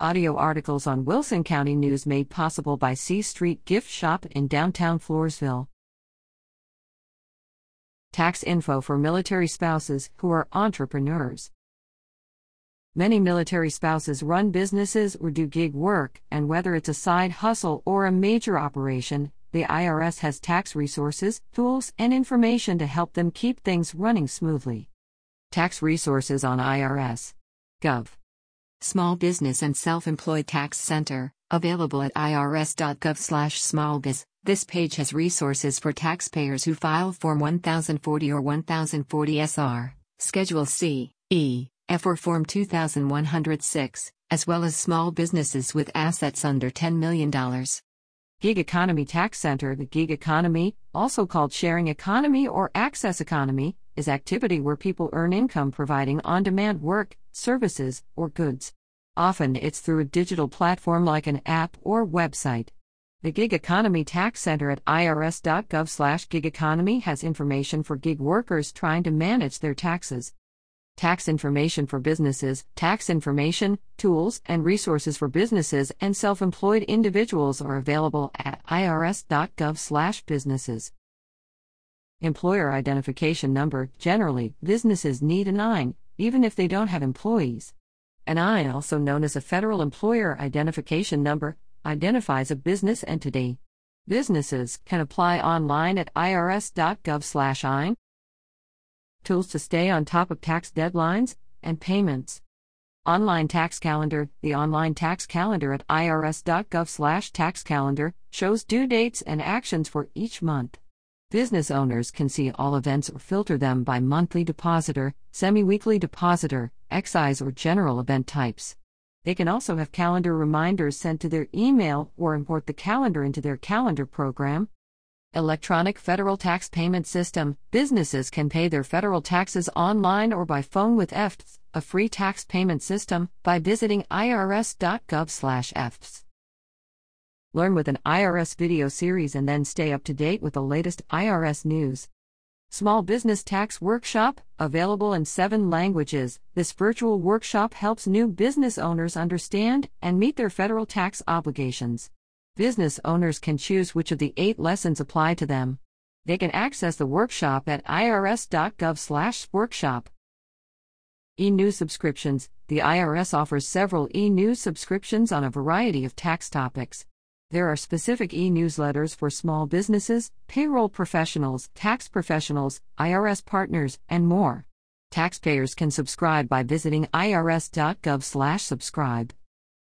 Audio articles on Wilson County News made possible by C Street Gift Shop in downtown Floresville. Tax info for military spouses who are entrepreneurs. Many military spouses run businesses or do gig work, and whether it's a side hustle or a major operation, the IRS has tax resources, tools, and information to help them keep things running smoothly. Tax resources on IRS. Gov. Small Business and Self-Employed Tax Center, available at irs.gov/smallbiz. This page has resources for taxpayers who file Form 1040 or 1040 SR, Schedule C, E, F or Form 2106, as well as small businesses with assets under $10 million. Gig Economy Tax Center The gig economy, also called sharing economy or access economy, is activity where people earn income providing on demand work, services, or goods. Often it's through a digital platform like an app or website. The Gig Economy Tax Center at irs.gov/slash gig economy has information for gig workers trying to manage their taxes. Tax information for businesses, tax information, tools, and resources for businesses and self employed individuals are available at irs.gov/businesses. Employer identification number generally, businesses need an EIN, even if they don't have employees. An EIN, also known as a Federal Employer Identification Number, identifies a business entity. Businesses can apply online at irs.gov/ein. Tools to stay on top of tax deadlines and payments. Online Tax Calendar The online tax calendar at irs.gov/taxcalendar shows due dates and actions for each month. Business owners can see all events or filter them by monthly depositor, semi weekly depositor, excise, or general event types. They can also have calendar reminders sent to their email or import the calendar into their calendar program. Electronic Federal Tax Payment System Businesses can pay their federal taxes online or by phone with EFTPS, a free tax payment system, by visiting irs.gov/eftps. Learn with an IRS video series and then stay up to date with the latest IRS news. Small Business Tax Workshop, available in seven languages. This virtual workshop helps new business owners understand and meet their federal tax obligations. Business owners can choose which of the eight lessons apply to them. They can access the workshop at irs.gov/workshop. E-News subscriptions. The IRS offers several e-news subscriptions on a variety of tax topics. There are specific e newsletters for small businesses, payroll professionals, tax professionals, IRS partners, and more. Taxpayers can subscribe by visiting irs.gov/subscribe.